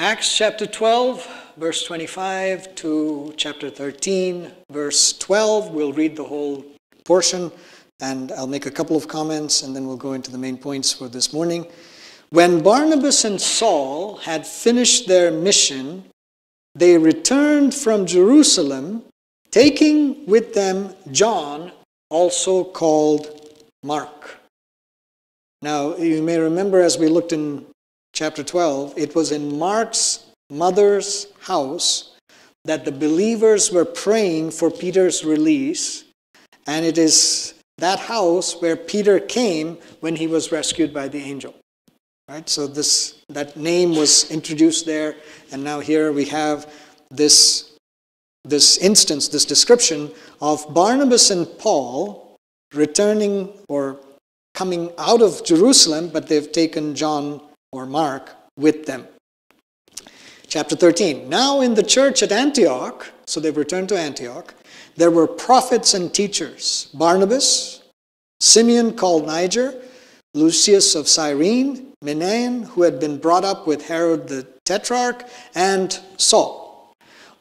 Acts chapter 12, verse 25 to chapter 13, verse 12. We'll read the whole portion and I'll make a couple of comments and then we'll go into the main points for this morning. When Barnabas and Saul had finished their mission, they returned from Jerusalem, taking with them John, also called Mark. Now, you may remember as we looked in chapter 12, it was in Mark's mother's house that the believers were praying for Peter's release, and it is that house where Peter came when he was rescued by the angel. Right? So this that name was introduced there, and now here we have this this instance, this description of Barnabas and Paul returning or coming out of Jerusalem, but they've taken John or Mark with them. Chapter 13. Now in the church at Antioch, so they've returned to Antioch, there were prophets and teachers Barnabas, Simeon called Niger, Lucius of Cyrene, Manaen, who had been brought up with Herod the Tetrarch, and Saul.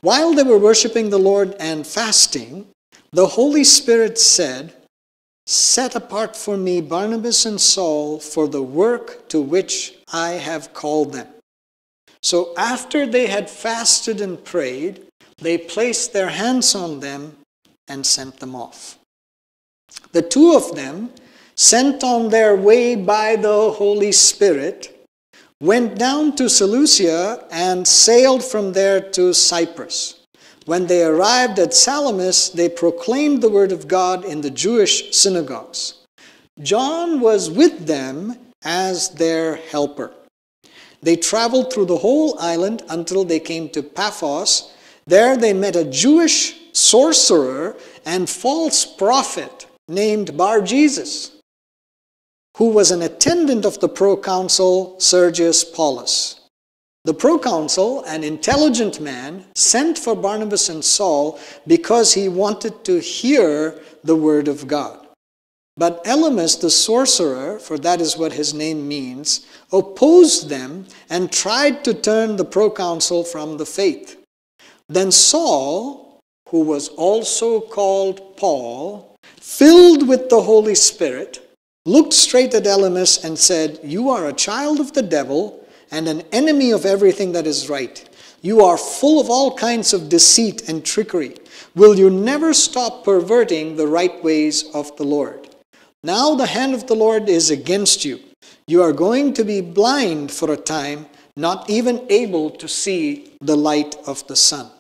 While they were worshiping the Lord and fasting, the Holy Spirit said, Set apart for me Barnabas and Saul for the work to which I have called them. So after they had fasted and prayed, they placed their hands on them and sent them off. The two of them, sent on their way by the Holy Spirit, went down to Seleucia and sailed from there to Cyprus. When they arrived at Salamis, they proclaimed the word of God in the Jewish synagogues. John was with them as their helper. They traveled through the whole island until they came to Paphos. There they met a Jewish sorcerer and false prophet named Bar Jesus, who was an attendant of the proconsul Sergius Paulus. The proconsul, an intelligent man, sent for Barnabas and Saul because he wanted to hear the word of God. But Elymas the sorcerer, for that is what his name means, opposed them and tried to turn the proconsul from the faith. Then Saul, who was also called Paul, filled with the Holy Spirit, looked straight at Elymas and said, You are a child of the devil and an enemy of everything that is right. You are full of all kinds of deceit and trickery. Will you never stop perverting the right ways of the Lord? Now the hand of the Lord is against you. You are going to be blind for a time, not even able to see the light of the sun.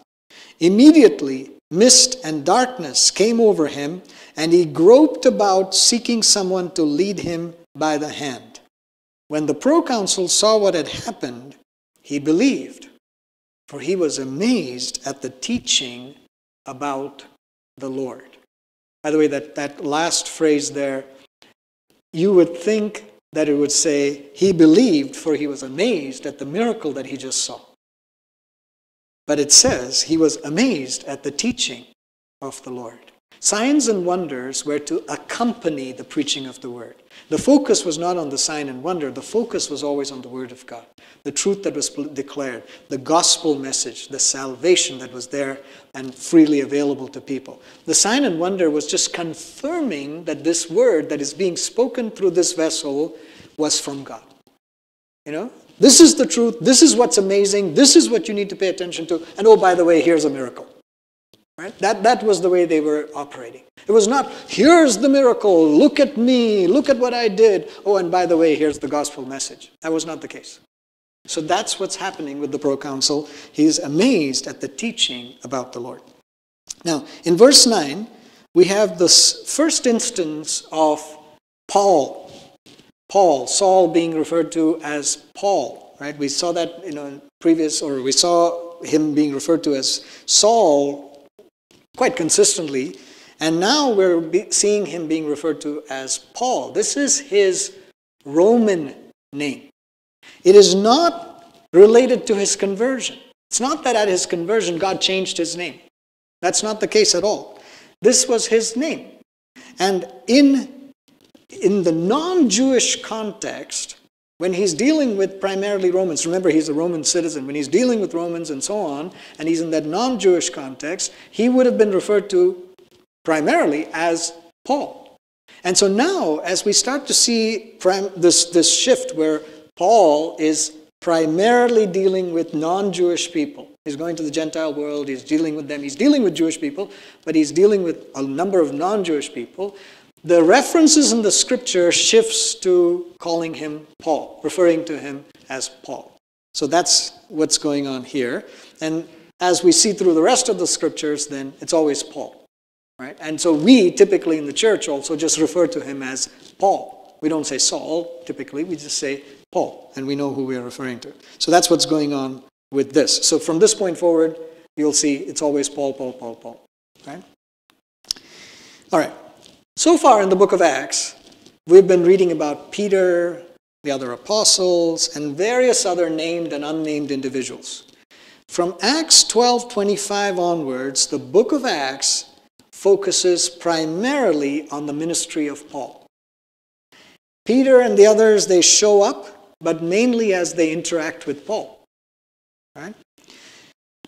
Immediately, mist and darkness came over him, and he groped about seeking someone to lead him by the hand. When the proconsul saw what had happened, he believed, for he was amazed at the teaching about the Lord. By the way, that, that last phrase there, you would think that it would say, he believed, for he was amazed at the miracle that he just saw. But it says, he was amazed at the teaching of the Lord. Signs and wonders were to accompany the preaching of the word. The focus was not on the sign and wonder, the focus was always on the word of God, the truth that was declared, the gospel message, the salvation that was there and freely available to people. The sign and wonder was just confirming that this word that is being spoken through this vessel was from God. You know, this is the truth, this is what's amazing, this is what you need to pay attention to, and oh, by the way, here's a miracle. Right? That, that was the way they were operating. It was not, here's the miracle, look at me, look at what I did. Oh, and by the way, here's the gospel message. That was not the case. So that's what's happening with the proconsul. He's amazed at the teaching about the Lord. Now, in verse 9, we have this first instance of Paul. Paul, Saul being referred to as Paul, right? We saw that in a previous, or we saw him being referred to as Saul quite consistently. And now we're seeing him being referred to as Paul. This is his Roman name. It is not related to his conversion. It's not that at his conversion God changed his name. That's not the case at all. This was his name. And in, in the non Jewish context, when he's dealing with primarily Romans, remember he's a Roman citizen, when he's dealing with Romans and so on, and he's in that non Jewish context, he would have been referred to primarily as Paul. And so now, as we start to see this, this shift where Paul is primarily dealing with non Jewish people, he's going to the Gentile world, he's dealing with them, he's dealing with Jewish people, but he's dealing with a number of non Jewish people the references in the scripture shifts to calling him Paul, referring to him as Paul. So that's what's going on here. And as we see through the rest of the scriptures, then it's always Paul. Right? And so we typically in the church also just refer to him as Paul. We don't say Saul typically, we just say Paul, and we know who we are referring to. So that's what's going on with this. So from this point forward, you'll see it's always Paul, Paul, Paul, Paul. Right? All right. So far in the book of Acts, we've been reading about Peter, the other apostles, and various other named and unnamed individuals. From Acts 12:25 onwards, the book of Acts focuses primarily on the ministry of Paul. Peter and the others, they show up, but mainly as they interact with Paul. Right?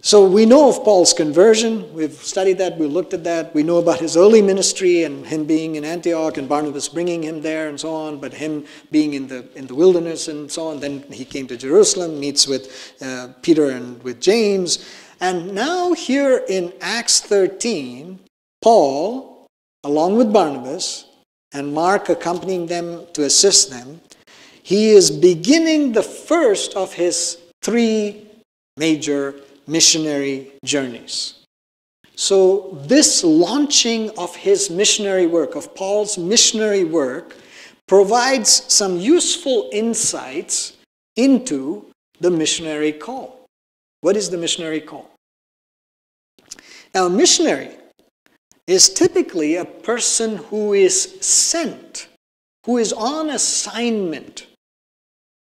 So we know of Paul's conversion. We've studied that. We looked at that. We know about his early ministry and him being in Antioch and Barnabas bringing him there and so on, but him being in the, in the wilderness and so on. Then he came to Jerusalem, meets with uh, Peter and with James. And now here in Acts 13, Paul, along with Barnabas, and Mark accompanying them to assist them, he is beginning the first of his three major missionary journeys. So, this launching of his missionary work, of Paul's missionary work, provides some useful insights into the missionary call. What is the missionary call? Now, a missionary is typically a person who is sent, who is on assignment,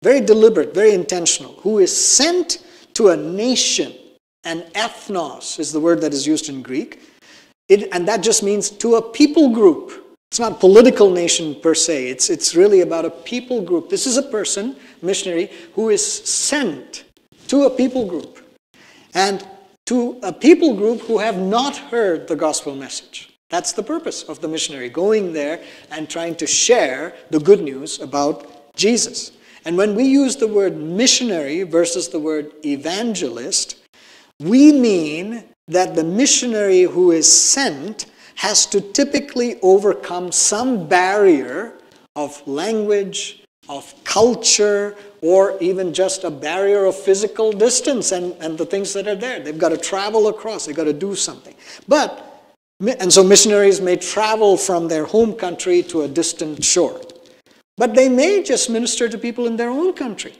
very deliberate, very intentional, who is sent to a nation and ethnos is the word that is used in Greek. It, and that just means to a people group. It's not political nation per se. It's, it's really about a people group. This is a person, missionary, who is sent to a people group. And to a people group who have not heard the gospel message. That's the purpose of the missionary, going there and trying to share the good news about Jesus. And when we use the word missionary versus the word evangelist, we mean that the missionary who is sent has to typically overcome some barrier of language, of culture, or even just a barrier of physical distance and, and the things that are there. They've got to travel across, they've got to do something. But, and so missionaries may travel from their home country to a distant shore. But they may just minister to people in their own country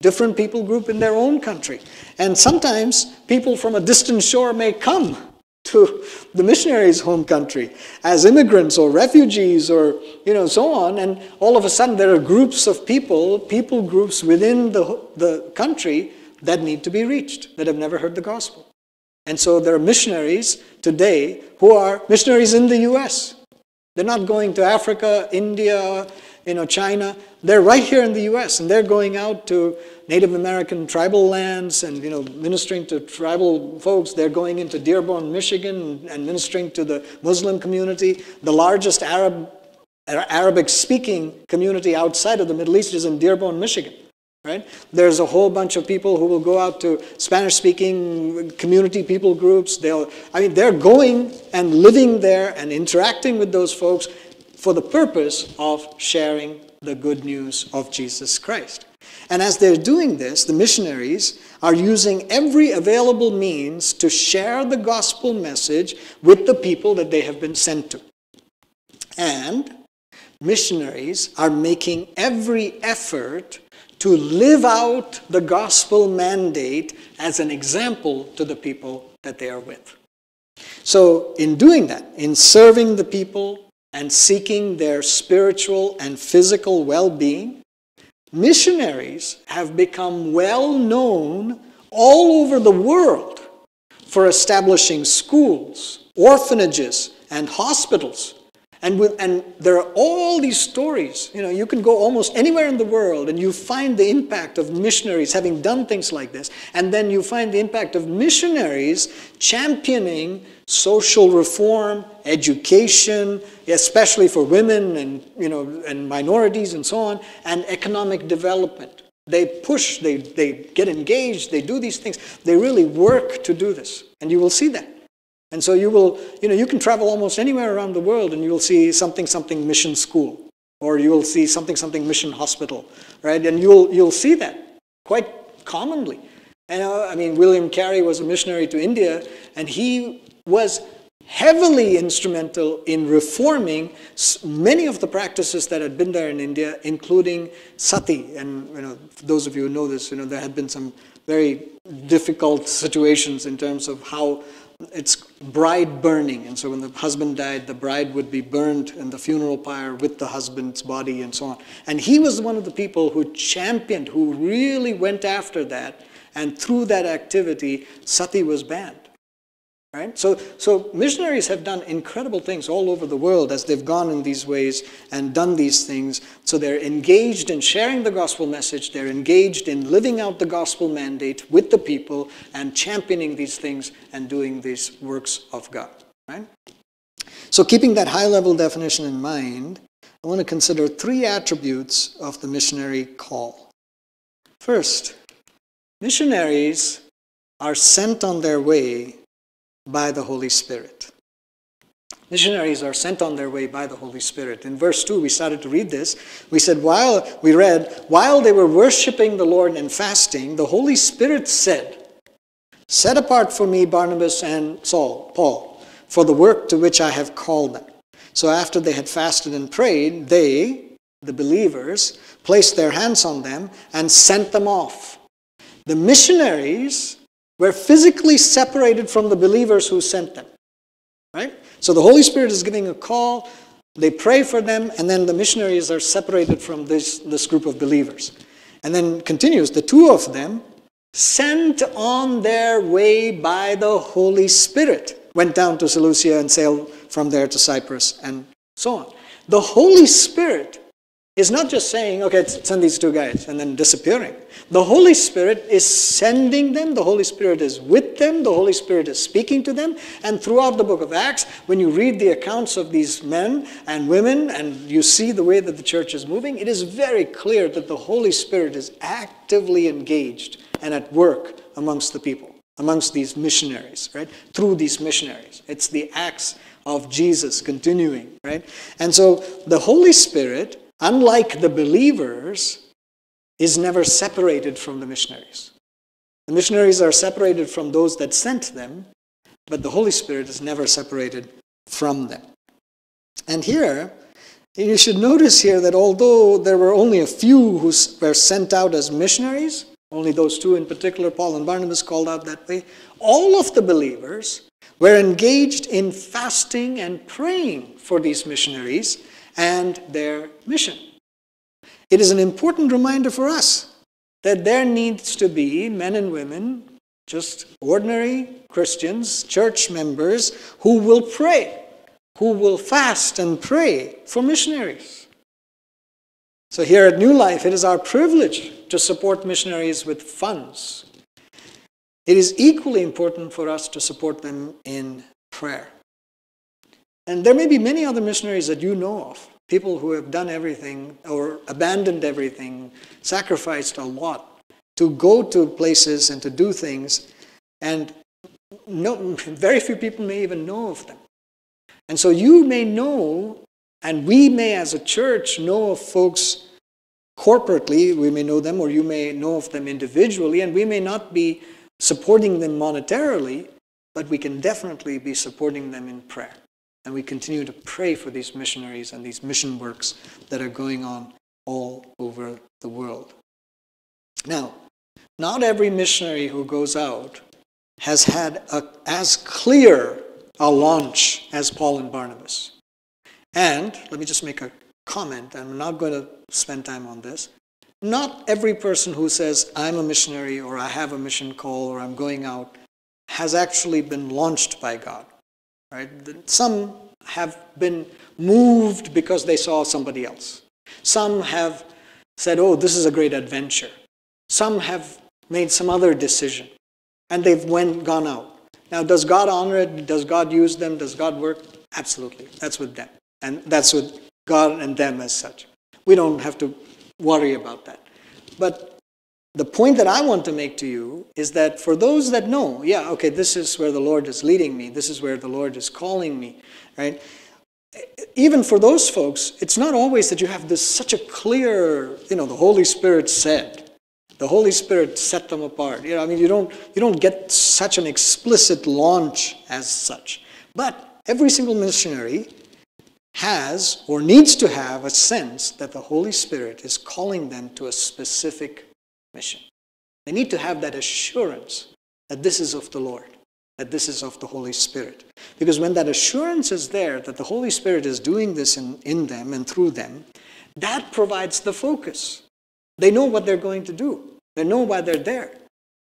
different people group in their own country. And sometimes people from a distant shore may come to the missionaries' home country as immigrants or refugees or you know so on. And all of a sudden there are groups of people people groups within the, the country that need to be reached that have never heard the gospel. And so there are missionaries today who are missionaries in the us they're not going to africa india you know, China, they're right here in the US and they're going out to Native American tribal lands and, you know, ministering to tribal folks. They're going into Dearborn, Michigan and ministering to the Muslim community. The largest Arab, Arabic speaking community outside of the Middle East is in Dearborn, Michigan. Right? There's a whole bunch of people who will go out to Spanish-speaking community people groups. They'll, I mean, they're going and living there and interacting with those folks for the purpose of sharing the good news of Jesus Christ. And as they're doing this, the missionaries are using every available means to share the gospel message with the people that they have been sent to. And missionaries are making every effort to live out the gospel mandate as an example to the people that they are with. So, in doing that, in serving the people, and seeking their spiritual and physical well being, missionaries have become well known all over the world for establishing schools, orphanages, and hospitals, And, with, and there are all these stories. You know, you can go almost anywhere in the world and you find the impact of missionaries having done things like this. And then you find the impact of missionaries championing social reform, education, especially for women and, you know, and minorities and so on, and economic development. They push, they, they get engaged, they do these things. They really work to do this. And you will see that. And so you will, you know, you can travel almost anywhere around the world and you will see something, something mission school, or you will see something, something mission hospital, right? And you'll, you'll see that quite commonly. And uh, I mean, William Carey was a missionary to India, and he was heavily instrumental in reforming many of the practices that had been there in India, including sati. And you know, those of you who know this, you know, there had been some very difficult situations in terms of how it's bride burning. And so when the husband died, the bride would be burned in the funeral pyre with the husband's body and so on. And he was one of the people who championed, who really went after that. And through that activity, sati was banned. Right? So, so missionaries have done incredible things all over the world as they've gone in these ways and done these things. So they're engaged in sharing the gospel message, they're engaged in living out the gospel mandate with the people and championing these things and doing these works of God. Right? So keeping that high level definition in mind, I want to consider three attributes of the missionary call. First, missionaries are sent on their way by the Holy Spirit. Missionaries are sent on their way by the Holy Spirit. In verse 2, we started to read this. We said, while we read, while they were worshiping the Lord and fasting, the Holy Spirit said, Set apart for me Barnabas and Saul, Paul, for the work to which I have called them. So after they had fasted and prayed, they, the believers, placed their hands on them and sent them off. The missionaries were physically separated from the believers who sent them. Right? So the Holy Spirit is giving a call, they pray for them, and then the missionaries are separated from this, this group of believers. And then continues, the two of them, sent on their way by the Holy Spirit, went down to Seleucia and sailed from there to Cyprus and so on. The Holy Spirit is not just saying, okay, send these two guys and then disappearing. The Holy Spirit is sending them, the Holy Spirit is with them, the Holy Spirit is speaking to them. And throughout the book of Acts, when you read the accounts of these men and women and you see the way that the church is moving, it is very clear that the Holy Spirit is actively engaged and at work amongst the people, amongst these missionaries, right? Through these missionaries. It's the acts of Jesus continuing, right? And so the Holy Spirit unlike the believers, is never separated from the missionaries. The missionaries are separated from those that sent them, but the Holy Spirit is never separated from them. And here, you should notice here that although there were only a few who were sent out as missionaries, only those two in particular, Paul and Barnabas, called out that way, all of the believers were engaged in fasting and praying for these missionaries and their mission. It is an important reminder for us that there needs to be men and women, just ordinary Christians, church members, who will pray, who will fast and pray for missionaries. So here at New Life, it is our privilege to support missionaries with funds. It is equally important for us to support them in prayer. And there may be many other missionaries that you know of, people who have done everything or abandoned everything, sacrificed a lot to go to places and to do things, and no, very few people may even know of them. And so you may know, and we may as a church know of folks corporately, we may know them, or you may know of them individually, and we may not be supporting them monetarily, but we can definitely be supporting them in prayer. And we continue to pray for these missionaries and these mission works that are going on all over the world. Now, not every missionary who goes out has had a, as clear a launch as Paul and Barnabas. And let me just make a comment. I'm not going to spend time on this. Not every person who says, I'm a missionary or I have a mission call or I'm going out has actually been launched by God. Right? Some have been moved because they saw somebody else. Some have said, oh, this is a great adventure. Some have made some other decision and they've went, gone out. Now, does God honor it? Does God use them? Does God work? Absolutely. That's with them. And that's with God and them as such. We don't have to worry about that. But the point that I want to make to you is that for those that know, yeah, okay, this is where the Lord is leading me, this is where the Lord is calling me, right? Even for those folks, it's not always that you have this such a clear, you know, the Holy Spirit said. The Holy Spirit set them apart. You know, I mean, you don't, you don't get such an explicit launch as such. But every single missionary has or needs to have a sense that the Holy Spirit is calling them to a specific mission. They need to have that assurance that this is of the Lord, that this is of the Holy Spirit. Because when that assurance is there, that the Holy Spirit is doing this in, in them and through them, that provides the focus. They know what they're going to do. They know why they're there.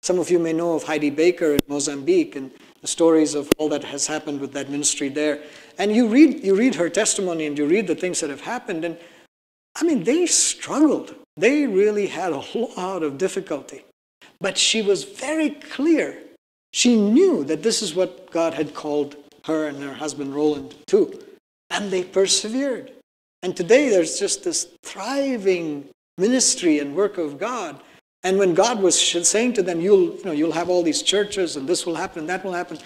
Some of you may know of Heidi Baker in Mozambique and the stories of all that has happened with that ministry there. And you read, you read her testimony and you read the things that have happened, and I mean, they struggled. They really had a lot of difficulty. But she was very clear. She knew that this is what God had called her and her husband Rolland to. And they persevered. And today there's just this thriving ministry and work of God. And when God was saying to them, you'll, you know, you'll have all these churches and this will happen and that will happen,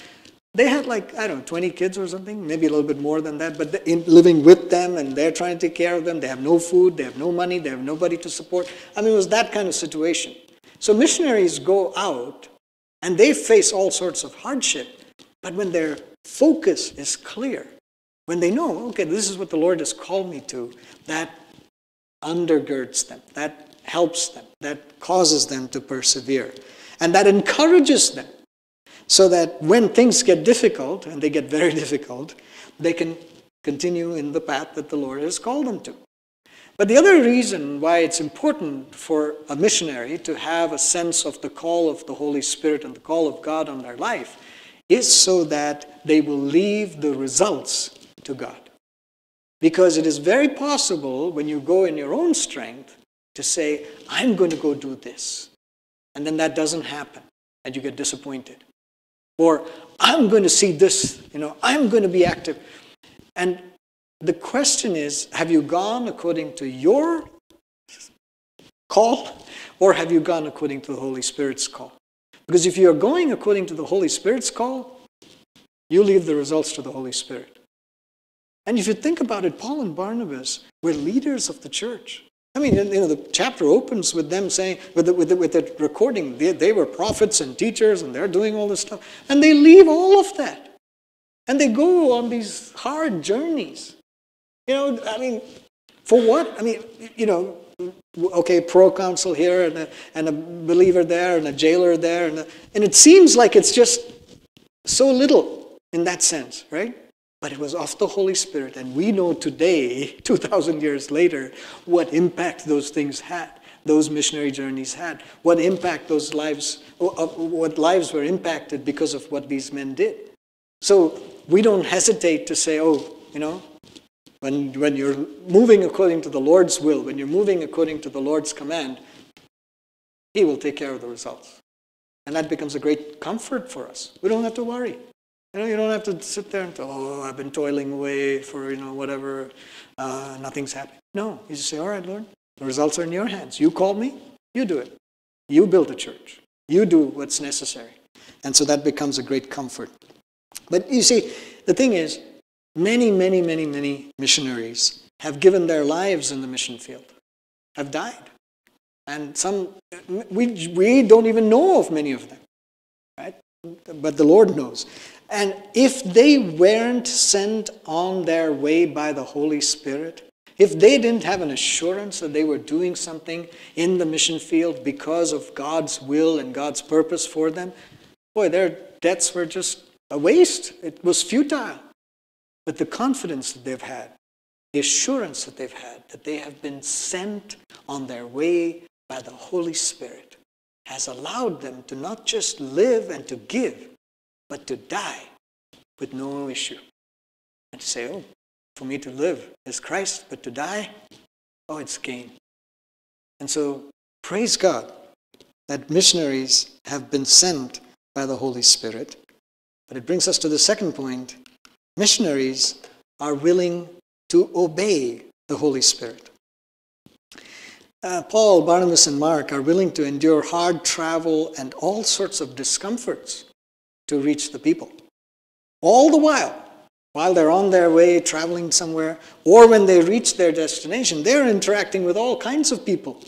they had like, I don't know, 20 kids or something, maybe a little bit more than that, but in, living with them and they're trying to take care of them. They have no food, they have no money, they have nobody to support. I mean, it was that kind of situation. So missionaries go out and they face all sorts of hardship, but when their focus is clear, when they know, okay, this is what the Lord has called me to, that undergirds them, that helps them, that causes them to persevere, and that encourages them so that when things get difficult, and they get very difficult, they can continue in the path that the Lord has called them to. But the other reason why it's important for a missionary to have a sense of the call of the Holy Spirit and the call of God on their life is so that they will leave the results to God. Because it is very possible when you go in your own strength to say, I'm going to go do this. And then that doesn't happen and you get disappointed. Or I'm going to see this, you know, I'm going to be active. And the question is have you gone according to your call or have you gone according to the Holy Spirit's call? Because if you're going according to the Holy Spirit's call, you leave the results to the Holy Spirit. And if you think about it, Paul and Barnabas were leaders of the church. I mean, you know, the chapter opens with them saying, with the, with the, with the recording, they, they were prophets and teachers and they're doing all this stuff. And they leave all of that. And they go on these hard journeys. You know, I mean, for what? I mean, you know, okay, proconsul here and a, and a believer there and a jailer there. And, a, and it seems like it's just so little in that sense, right? But it was of the Holy Spirit. And we know today, 2,000 years later, what impact those things had, those missionary journeys had, what impact those lives, what lives were impacted because of what these men did. So we don't hesitate to say, oh, you know, when, when you're moving according to the Lord's will, when you're moving according to the Lord's command, He will take care of the results. And that becomes a great comfort for us. We don't have to worry. You know, you don't have to sit there and say, oh, I've been toiling away for, you know, whatever, uh, nothing's happening. No, you just say, all right, Lord, the results are in your hands. You called me, you do it. You build a church. You do what's necessary. And so that becomes a great comfort. But you see, the thing is, many, many, many, many missionaries have given their lives in the mission field, have died. And some, we, we don't even know of many of them, right? But the Lord knows. And if they weren't sent on their way by the Holy Spirit, if they didn't have an assurance that they were doing something in the mission field because of God's will and God's purpose for them, boy, their deaths were just a waste. It was futile. But the confidence that they've had, the assurance that they've had that they have been sent on their way by the Holy Spirit, has allowed them to not just live and to give, but to die with no issue. and to say, oh, for me to live is Christ, but to die, oh, it's gain. And so, praise God that missionaries have been sent by the Holy Spirit. But it brings us to the second point missionaries are willing to obey the Holy Spirit. Uh, Paul, Barnabas, and Mark are willing to endure hard travel and all sorts of discomforts to reach the people. All the while, while they're on their way traveling somewhere, or when they reach their destination, they're interacting with all kinds of people.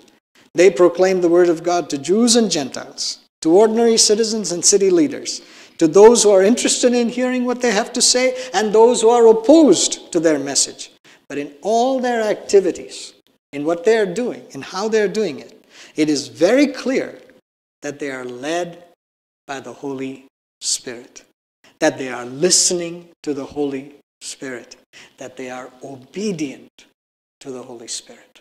They proclaim the word of God to Jews and Gentiles, to ordinary citizens and city leaders, to those who are interested in hearing what they have to say, and those who are opposed to their message. But in all their activities, in what they are doing, in how they are doing it, it is very clear that they are led by the Holy Spirit, that they are listening to the Holy Spirit, that they are obedient to the Holy Spirit.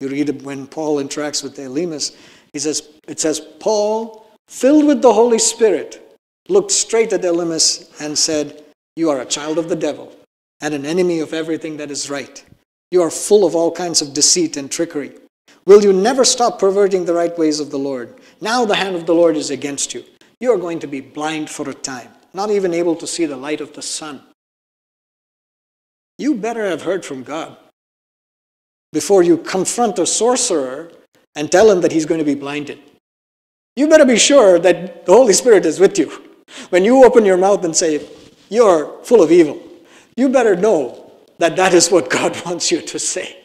You read when Paul interacts with Elymas, he says, it says, Paul, filled with the Holy Spirit, looked straight at Elymas and said, You are a child of the devil and an enemy of everything that is right. You are full of all kinds of deceit and trickery. Will you never stop perverting the right ways of the Lord? Now the hand of the Lord is against you. You are going to be blind for a time, not even able to see the light of the sun. You better have heard from God before you confront a sorcerer and tell him that he's going to be blinded. You better be sure that the Holy Spirit is with you. When you open your mouth and say, You're full of evil, you better know that that is what God wants you to say.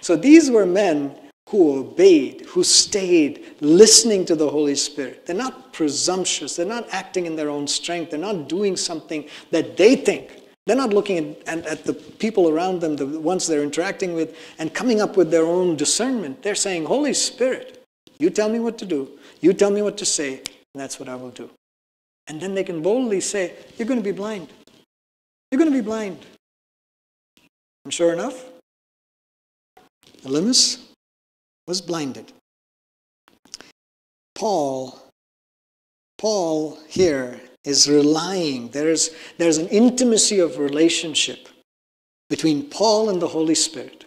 So these were men who obeyed, who stayed listening to the Holy Spirit. They're not presumptuous. They're not acting in their own strength. They're not doing something that they think. They're not looking at, at, at, the people around them, the ones they're interacting with, and coming up with their own discernment. They're saying, Holy Spirit, you tell me what to do. You tell me what to say, and that's what I will do. And then they can boldly say, You're going to be blind. You're going to be blind. And sure enough, Elymas was blinded. Paul, Paul here is relying, there's, there's an intimacy of relationship between Paul and the Holy Spirit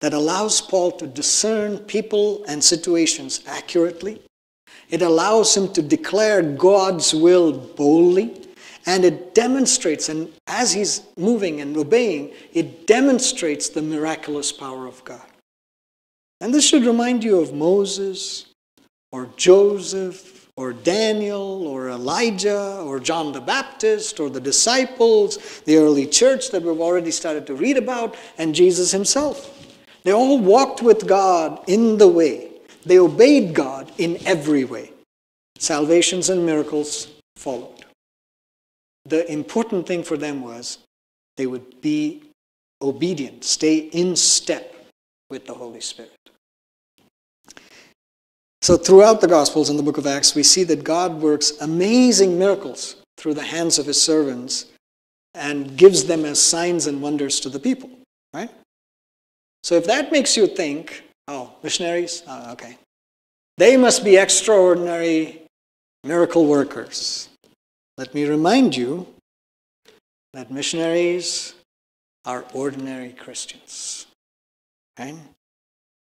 that allows Paul to discern people and situations accurately. It allows him to declare God's will boldly. And it demonstrates, and as he's moving and obeying, it demonstrates the miraculous power of God. And this should remind you of Moses or Joseph or Daniel or Elijah or John the Baptist or the disciples, the early church that we've already started to read about, and Jesus himself. They all walked with God in the way. They obeyed God in every way. Salvations and miracles followed the important thing for them was they would be obedient, stay in step with the Holy Spirit. So, throughout the Gospels and the book of Acts, we see that God works amazing miracles through the hands of his servants and gives them as signs and wonders to the people, right? So, if that makes you think, oh, missionaries? Oh, okay. They must be extraordinary miracle workers. Let me remind you that missionaries are ordinary Christians. Okay?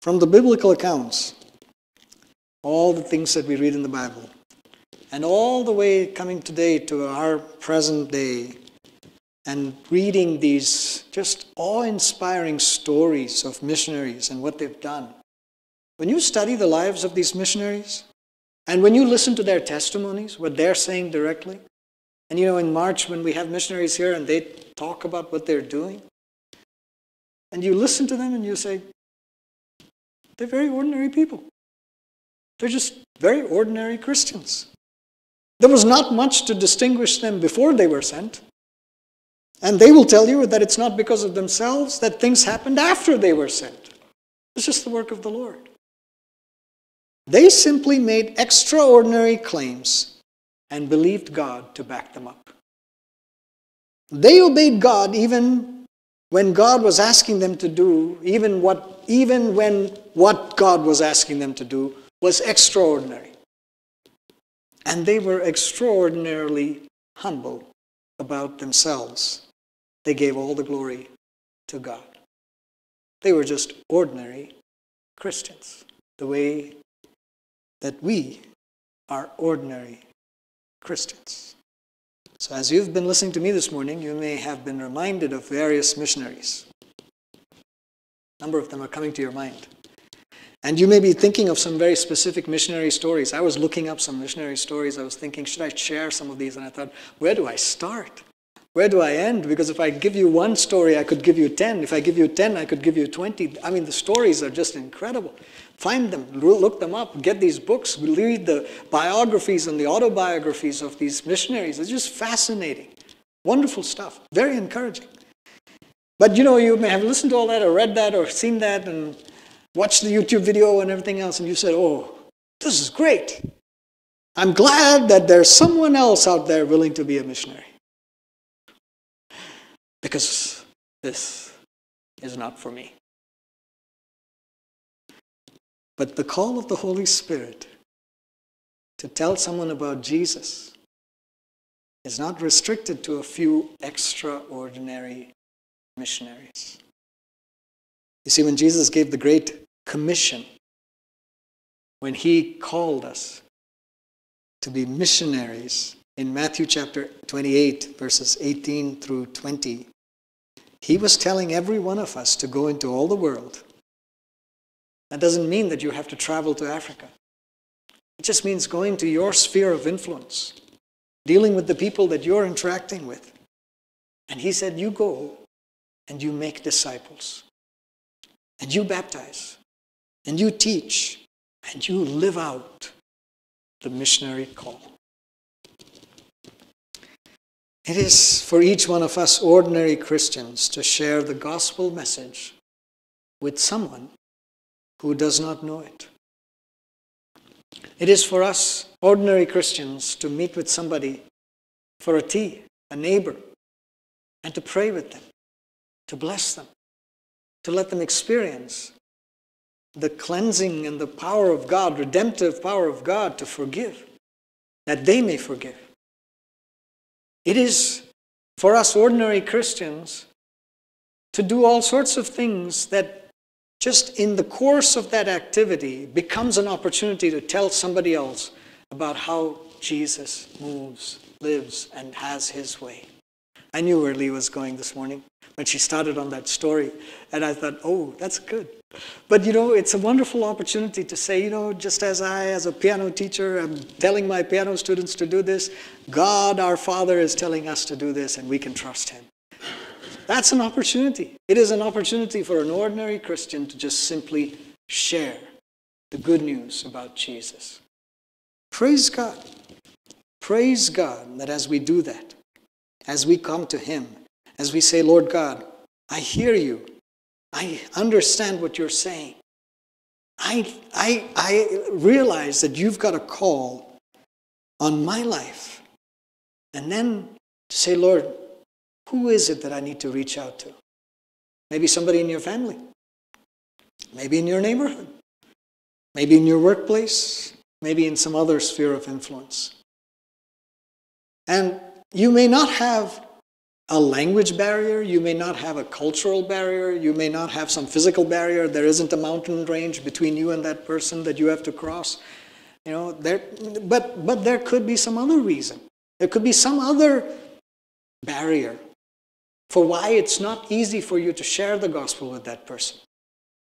From the biblical accounts, all the things that we read in the Bible, and all the way coming today to our present day, and reading these just awe inspiring stories of missionaries and what they've done. When you study the lives of these missionaries, and when you listen to their testimonies, what they're saying directly, and you know, in March, when we have missionaries here and they talk about what they're doing, and you listen to them and you say, they're very ordinary people. They're just very ordinary Christians. There was not much to distinguish them before they were sent. And they will tell you that it's not because of themselves, that things happened after they were sent. It's just the work of the Lord. They simply made extraordinary claims and believed God to back them up. They obeyed God even when God was asking them to do, even, what, even when what God was asking them to do was extraordinary. And they were extraordinarily humble about themselves. They gave all the glory to God. They were just ordinary Christians, the way that we are ordinary Christians. So, as you've been listening to me this morning, you may have been reminded of various missionaries. A number of them are coming to your mind. And you may be thinking of some very specific missionary stories. I was looking up some missionary stories. I was thinking, should I share some of these? And I thought, where do I start? Where do I end? Because if I give you one story, I could give you 10. If I give you 10, I could give you 20. I mean, the stories are just incredible. Find them, look them up, get these books, read the biographies and the autobiographies of these missionaries. It's just fascinating. Wonderful stuff. Very encouraging. But you know, you may have listened to all that or read that or seen that and watched the YouTube video and everything else, and you said, Oh, this is great. I'm glad that there's someone else out there willing to be a missionary because this is not for me. But the call of the Holy Spirit to tell someone about Jesus is not restricted to a few extraordinary missionaries. You see, when Jesus gave the Great Commission, when he called us to be missionaries, in Matthew chapter 28, verses 18 through 20, he was telling every one of us to go into all the world. That doesn't mean that you have to travel to Africa. It just means going to your sphere of influence, dealing with the people that you're interacting with. And he said, You go and you make disciples, and you baptize, and you teach, and you live out the missionary call. It is for each one of us ordinary Christians to share the gospel message with someone who does not know it. It is for us ordinary Christians to meet with somebody for a tea, a neighbor, and to pray with them, to bless them, to let them experience the cleansing and the power of God, redemptive power of God to forgive, that they may forgive. It is for us ordinary Christians to do all sorts of things that just in the course of that activity becomes an opportunity to tell somebody else about how Jesus moves, lives, and has his way. I knew where Lee was going this morning when she started on that story, and I thought, oh, that's good. But you know, it's a wonderful opportunity to say, you know, just as I, as a piano teacher, am telling my piano students to do this, God our Father is telling us to do this, and we can trust Him. That's an opportunity. It is an opportunity for an ordinary Christian to just simply share the good news about Jesus. Praise God. Praise God that as we do that, as we come to Him, as we say, Lord God, I hear you. I understand what you're saying. I, I, I realize that you've got a call on my life. And then to say, Lord, who is it that I need to reach out to? Maybe somebody in your family, maybe in your neighborhood, maybe in your workplace, maybe in some other sphere of influence. And you may not have a language barrier, you may not have a cultural barrier, you may not have some physical barrier, there isn't a mountain range between you and that person that you have to cross. You know, there, but, but there could be some other reason. There could be some other barrier for why it's not easy for you to share the gospel with that person.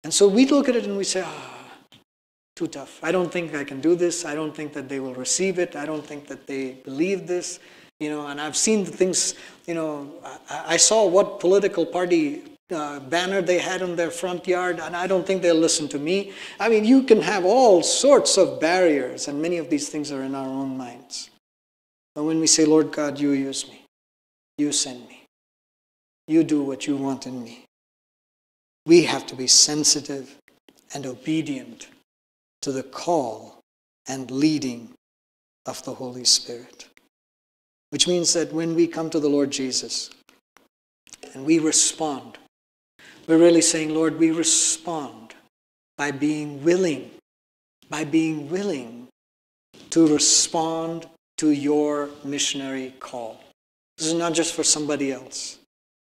And so we look at it and we say, ah, too tough. I don't think I can do this. I don't think that they will receive it. I don't think that they believe this you know, and I've seen the things, you know, I, I saw what political party uh, banner they had in their front yard, and I don't think they'll listen to me. I mean, you can have all sorts of barriers, and many of these things are in our own minds. But when we say, Lord God, you use me, you send me, you do what you want in me, we have to be sensitive and obedient to the call and leading of the Holy Spirit. Which means that when we come to the Lord Jesus and we respond, we're really saying, Lord, we respond by being willing, by being willing to respond to your missionary call. This is not just for somebody else.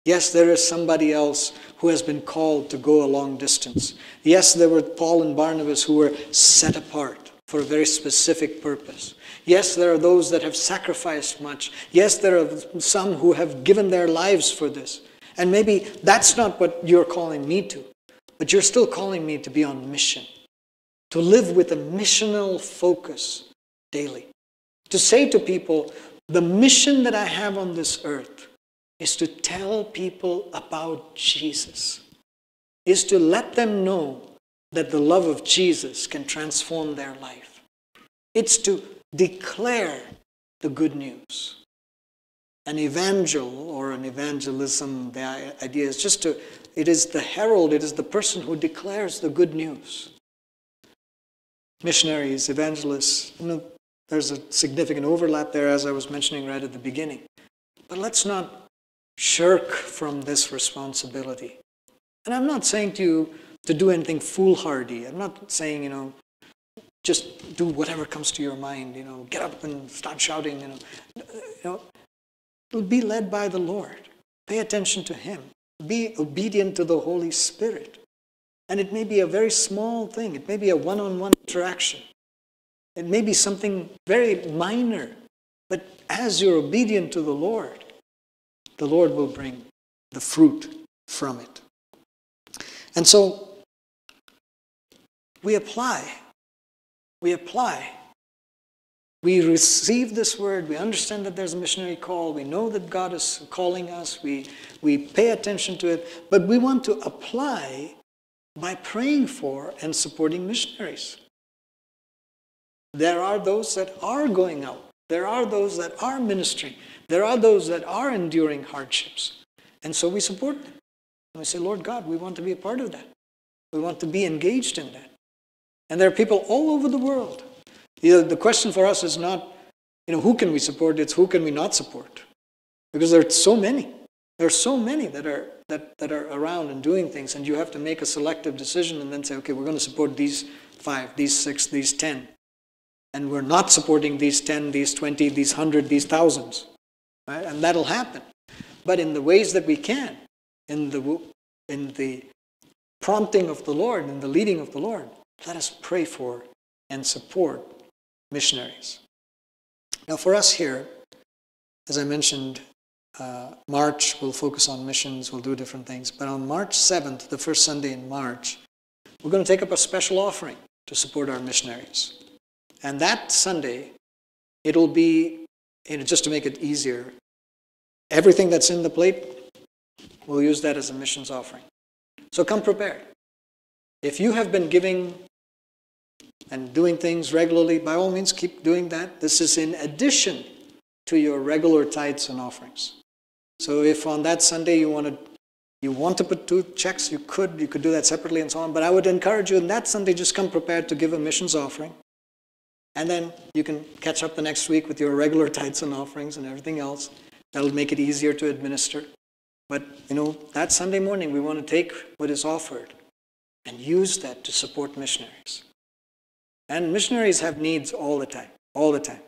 Yes, there is somebody else who has been called to go a long distance. Yes, there were Paul and Barnabas who were set apart for a very specific purpose. Yes, there are those that have sacrificed much. Yes, there are some who have given their lives for this. And maybe that's not what you're calling me to, but you're still calling me to be on mission, to live with a missional focus daily. To say to people, the mission that I have on this earth is to tell people about Jesus, is to let them know that the love of Jesus can transform their life. It's to declare the good news. An evangel or an evangelism, the idea is just to, it is the herald, it is the person who declares the good news. Missionaries, evangelists, you know, there's a significant overlap there, as I was mentioning right at the beginning. But let's not shirk from this responsibility. And I'm not saying to you to do anything foolhardy. I'm not saying, you know, just do whatever comes to your mind, you know, get up and start shouting, you know. You know, be led by the Lord. Pay attention to Him. Be obedient to the Holy Spirit. And it may be a very small thing. It may be a one-on-one interaction. It may be something very minor, but as you're obedient to the Lord, the Lord will bring the fruit from it. And so we apply. We apply. We receive this word. We understand that there's a missionary call. We know that God is calling us. We, we pay attention to it. But we want to apply by praying for and supporting missionaries. There are those that are going out. There are those that are ministering. There are those that are enduring hardships. And so we support them. And we say, Lord God, we want to be a part of that. We want to be engaged in that. And there are people all over the world. The, the question for us is not, you know, who can we support? It's who can we not support? Because there are so many. There are so many that are, that, that are around and doing things, and you have to make a selective decision and then say, okay, we're going to support these five, these six, these ten and we're not supporting these 10, these 20, these 100, these thousands. Right? And that'll happen. But in the ways that we can, in the, in the prompting of the Lord, in the leading of the Lord, let us pray for and support missionaries. Now, for us here, as I mentioned, uh, March will focus on missions, we'll do different things. But on March 7th, the first Sunday in March, we're going to take up a special offering to support our missionaries. And that Sunday, it'll be, you know, just to make it easier, everything that's in the plate, we'll use that as a missions offering. So come prepared. If you have been giving and doing things regularly, by all means, keep doing that. This is in addition to your regular tithes and offerings. So if on that Sunday you want to you want to put two checks, you could. You could do that separately and so on. But I would encourage you on that Sunday, just come prepared to give a missions offering. And then you can catch up the next week with your regular tithes and offerings and everything else. That'll make it easier to administer. But, you know, that Sunday morning, we want to take what is offered and use that to support missionaries. And missionaries have needs all the time, all the time.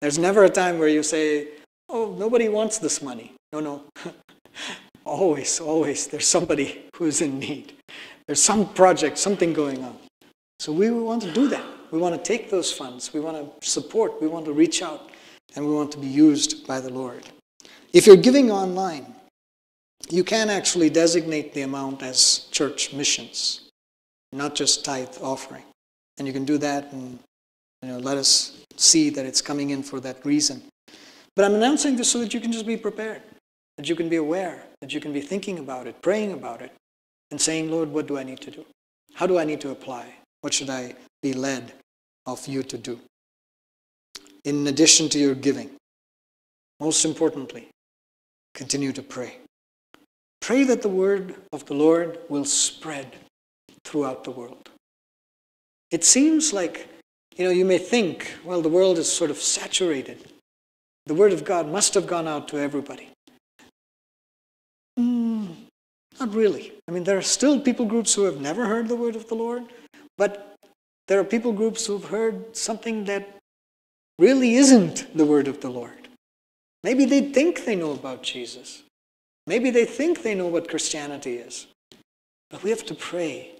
There's never a time where you say, oh, nobody wants this money. No, no. always, always, there's somebody who's in need. There's some project, something going on. So we want to do that. We want to take those funds. We want to support. We want to reach out. And we want to be used by the Lord. If you're giving online, you can actually designate the amount as church missions, not just tithe offering. And you can do that and you know, let us see that it's coming in for that reason. But I'm announcing this so that you can just be prepared, that you can be aware, that you can be thinking about it, praying about it, and saying, Lord, what do I need to do? How do I need to apply? What should I be led of you to do. In addition to your giving, most importantly, continue to pray. Pray that the word of the Lord will spread throughout the world. It seems like, you know, you may think, well, the world is sort of saturated. The word of God must have gone out to everybody. Mm, not really. I mean, there are still people groups who have never heard the word of the Lord, but there are people groups who've heard something that really isn't the word of the Lord. Maybe they think they know about Jesus. Maybe they think they know what Christianity is. But we have to pray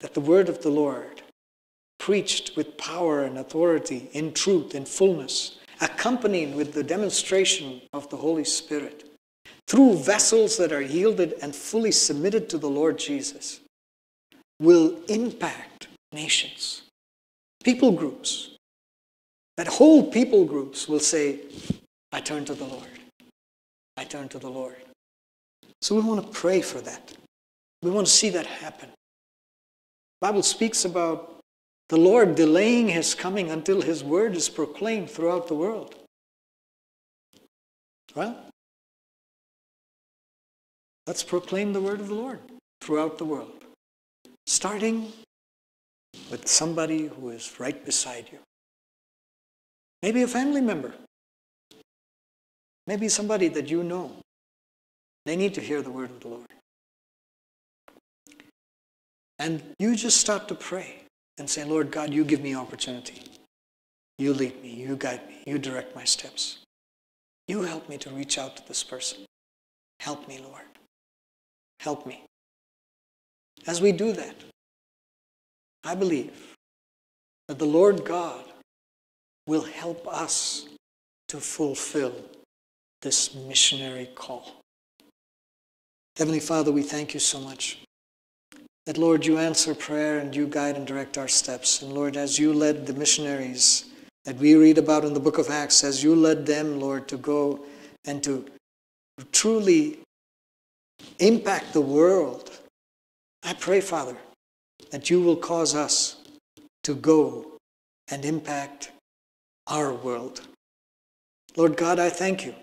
that the word of the Lord, preached with power and authority, in truth, in fullness, accompanied with the demonstration of the Holy Spirit, through vessels that are yielded and fully submitted to the Lord Jesus, will impact nations, people groups. That whole people groups will say, I turn to the Lord. I turn to the Lord. So we want to pray for that. We want to see that happen. The Bible speaks about the Lord delaying his coming until his word is proclaimed throughout the world. Well, let's proclaim the word of the Lord throughout the world, starting with somebody who is right beside you. Maybe a family member. Maybe somebody that you know. They need to hear the word of the Lord. And you just start to pray and say, Lord God, you give me opportunity. You lead me, you guide me, you direct my steps. You help me to reach out to this person. Help me, Lord. Help me. As we do that, I believe that the Lord God will help us to fulfill this missionary call. Heavenly Father, we thank you so much that, Lord, you answer prayer and you guide and direct our steps. And Lord, as you led the missionaries that we read about in the book of Acts, as you led them, Lord, to go and to truly impact the world, I pray, Father, that you will cause us to go and impact our world. Lord God, I thank you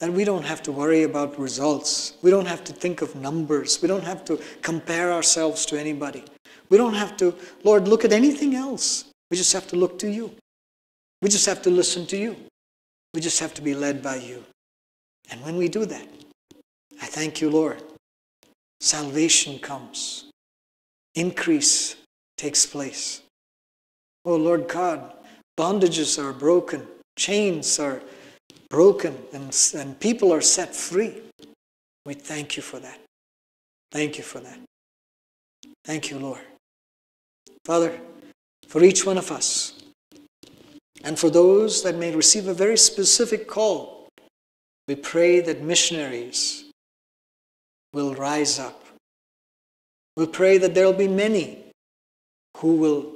that we don't have to worry about results. We don't have to think of numbers. We don't have to compare ourselves to anybody. We don't have to, Lord, look at anything else. We just have to look to you. We just have to listen to you. We just have to be led by you. And when we do that, I thank you, Lord. Salvation comes, increase takes place. Oh, Lord God, bondages are broken, chains are broken and, and people are set free. We thank you for that. Thank you for that. Thank you, Lord. Father, for each one of us, and for those that may receive a very specific call, we pray that missionaries will rise up. We pray that there will be many who will,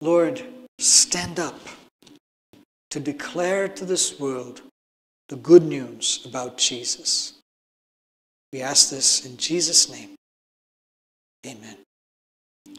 Lord, stand up to declare to this world the good news about Jesus. We ask this in Jesus' name. Amen.